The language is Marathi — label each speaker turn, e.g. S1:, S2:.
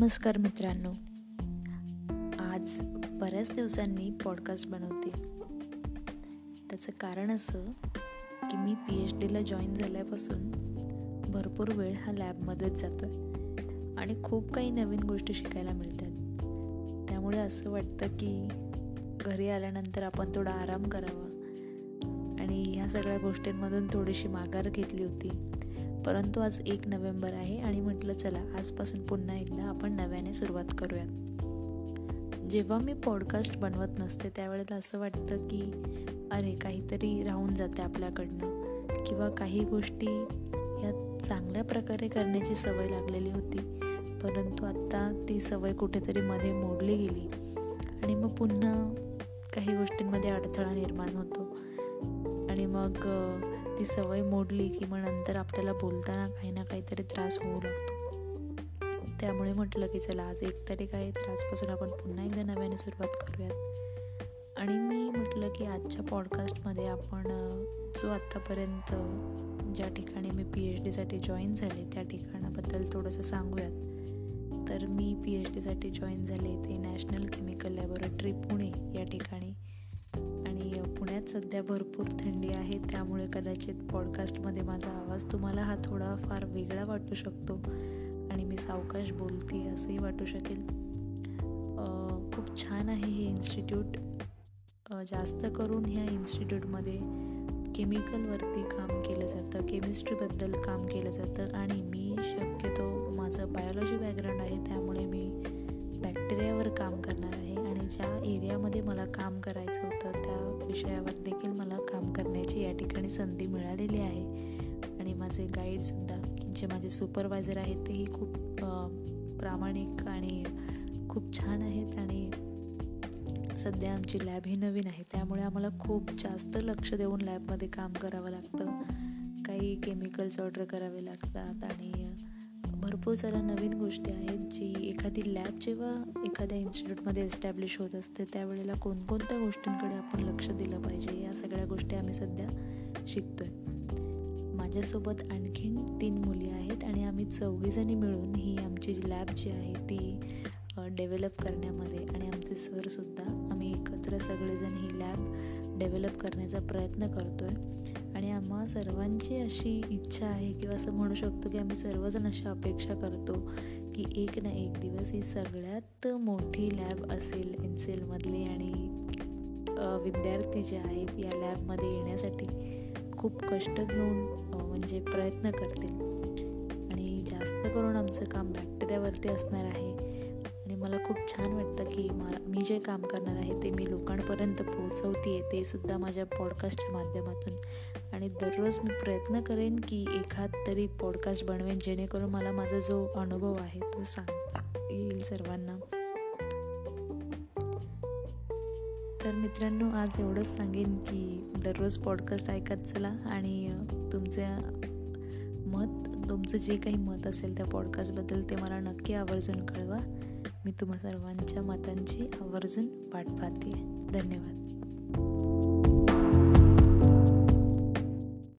S1: नमस्कार मित्रांनो. आज बऱ्याच दिवसांनी पॉडकास्ट बनवते. त्याचं कारण असं की मी पी एच डीला जॉईन झाल्यापासून भरपूर वेळ हा लॅबमध्येच जातो आहे आणि खूप काही नवीन गोष्टी शिकायला मिळतात. त्यामुळे असं वाटतं की घरी आल्यानंतर आपण थोडा आराम करावा. आणि ह्या सगळ्या गोष्टींमधून थोडीशी माघार घेतली होती. परंतु आज एक नोव्हेंबर आहे आणि म्हटलं चला आजपासून पुन्हा एकदा आपण नव्याने सुरुवात करूयात जेव्हा मी पॉडकास्ट बनवत नसते त्यावेळेला असं वाटतं की अरे काहीतरी राहून जाते आपल्याकडनं. किंवा काही गोष्टी ह्या चांगल्या प्रकारे करण्याची सवय लागलेली होती. परंतु आत्ता ती सवय कुठेतरी मध्ये मोडली गेली. आणि मग पुन्हा काही गोष्टींमध्ये अडथळा निर्माण होतो. आणि मग ती सवय मोडली की मग नंतर आपल्याला बोलताना काही ना काहीतरी त्रास होऊ लागतो. त्यामुळे म्हटलं की चला आज एक तारीख आहे तर आजपासून आपण पुन्हा एकदा नव्याने सुरुवात करूयात. आणि मी म्हटलं की आजच्या पॉडकास्टमध्ये आपण जो आत्तापर्यंत ज्या ठिकाणी मी पी एच डीसाठी जॉईन झाले त्या ठिकाणाबद्दल थोडंसं सांगूयात. तर मी पी एच डीसाठी जॉईन झाले ते नॅशनल केमिकल लॅबोरेटरी पुणे या ठिकाणी. पुण्यात सध्या भरपूर थंडी आहे त्यामुळे कदाचित पॉडकास्टमध्ये माझा आवाज तुम्हाला हा थोडा फार वेगळा वाटू शकतो आणि मी सावकाश बोलते असंही वाटू शकेल. खूप छान आहे हे इन्स्टिट्यूट जास्त करून ह्या इन्स्टिट्यूटमध्ये केमिकलवरती काम केलं जातं केमिस्ट्रीबद्दल काम केलं जातं आणि मी शक्यतो माझं बायोलॉजी बॅकग्राऊंड आहे त्यामुळे मी बॅक्टेरियावर काम करणार आहे आणि ज्या एरियामध्ये मला काम करायचं होतं विषयावर देखील मला काम करण्याची या ठिकाणी संधी मिळालेली आहे. आणि माझे गाईडसुद्धा जे माझे सुपरवायझर आहेत तेही खूप प्रामाणिक आणि खूप छान आहेत आणि सध्या आमची लॅब ही नवीन आहे. त्यामुळे आम्हाला खूप जास्त लक्ष देऊन लॅबमध्ये काम करावं लागतं. काही केमिकल्स ऑर्डर करावे लागतात आणि भरपूर साऱ्या नवीन गोष्टी आहेत जी एखादी लॅब जेव्हा एखाद्या इन्स्टिट्यूटमध्ये एस्टॅब्लिश होत असते त्यावेळेला कोणकोणत्या गोष्टींकडे आपण लक्ष दिलं पाहिजे या सगळ्या गोष्टी आम्ही सध्या शिकतो आहे माझ्यासोबत आणखीन तीन मुली आहेत आणि आम्ही चौघीजणी मिळून ही आमची जी लॅब जी आहे ती डेव्हलप करण्यामध्ये आणि आमचे सरसुद्धा आम्ही एकत्र सगळेजण ही लॅब डेव्हलप करण्याचा प्रयत्न करतो आहे आणि आम्हा सर्वांची अशी इच्छा आहे किंवा असं म्हणू शकतो की आम्ही सर्वजण अशी अपेक्षा करतो की एक ना एक दिवस ही सगळ्यात मोठी लॅब असेल एन सेलमधली आणि विद्यार्थी जे आहेत या लॅबमध्ये येण्यासाठी खूप कष्ट घेऊन म्हणजे प्रयत्न करतील. आणि जास्त करून आमचं काम बॅक्टेरियावरती असणार आहे. मला खूप छान वाटतं की मला मी जे काम करणार आहे ते मी लोकांपर्यंत पोहोचवते ते सुद्धा माझ्या पॉडकास्टच्या माध्यमातून. आणि दररोज मी प्रयत्न करेन की एखाद तरी पॉडकास्ट बनवेन जेणेकरून मला माझा जो अनुभव आहे तो सांगता येईल सर्वांना. तर मित्रांनो आज एवढंच सांगेन की दररोज पॉडकास्ट ऐकत चला आणि तुमच्या मत तुमचं जे काही मत असेल त्या पॉडकास्टबद्दल ते मला नक्की आवर्जून कळवा. मी तुम्हा सर्वांच्या मतांची आवर्जून वाट पाहते धन्यवाद.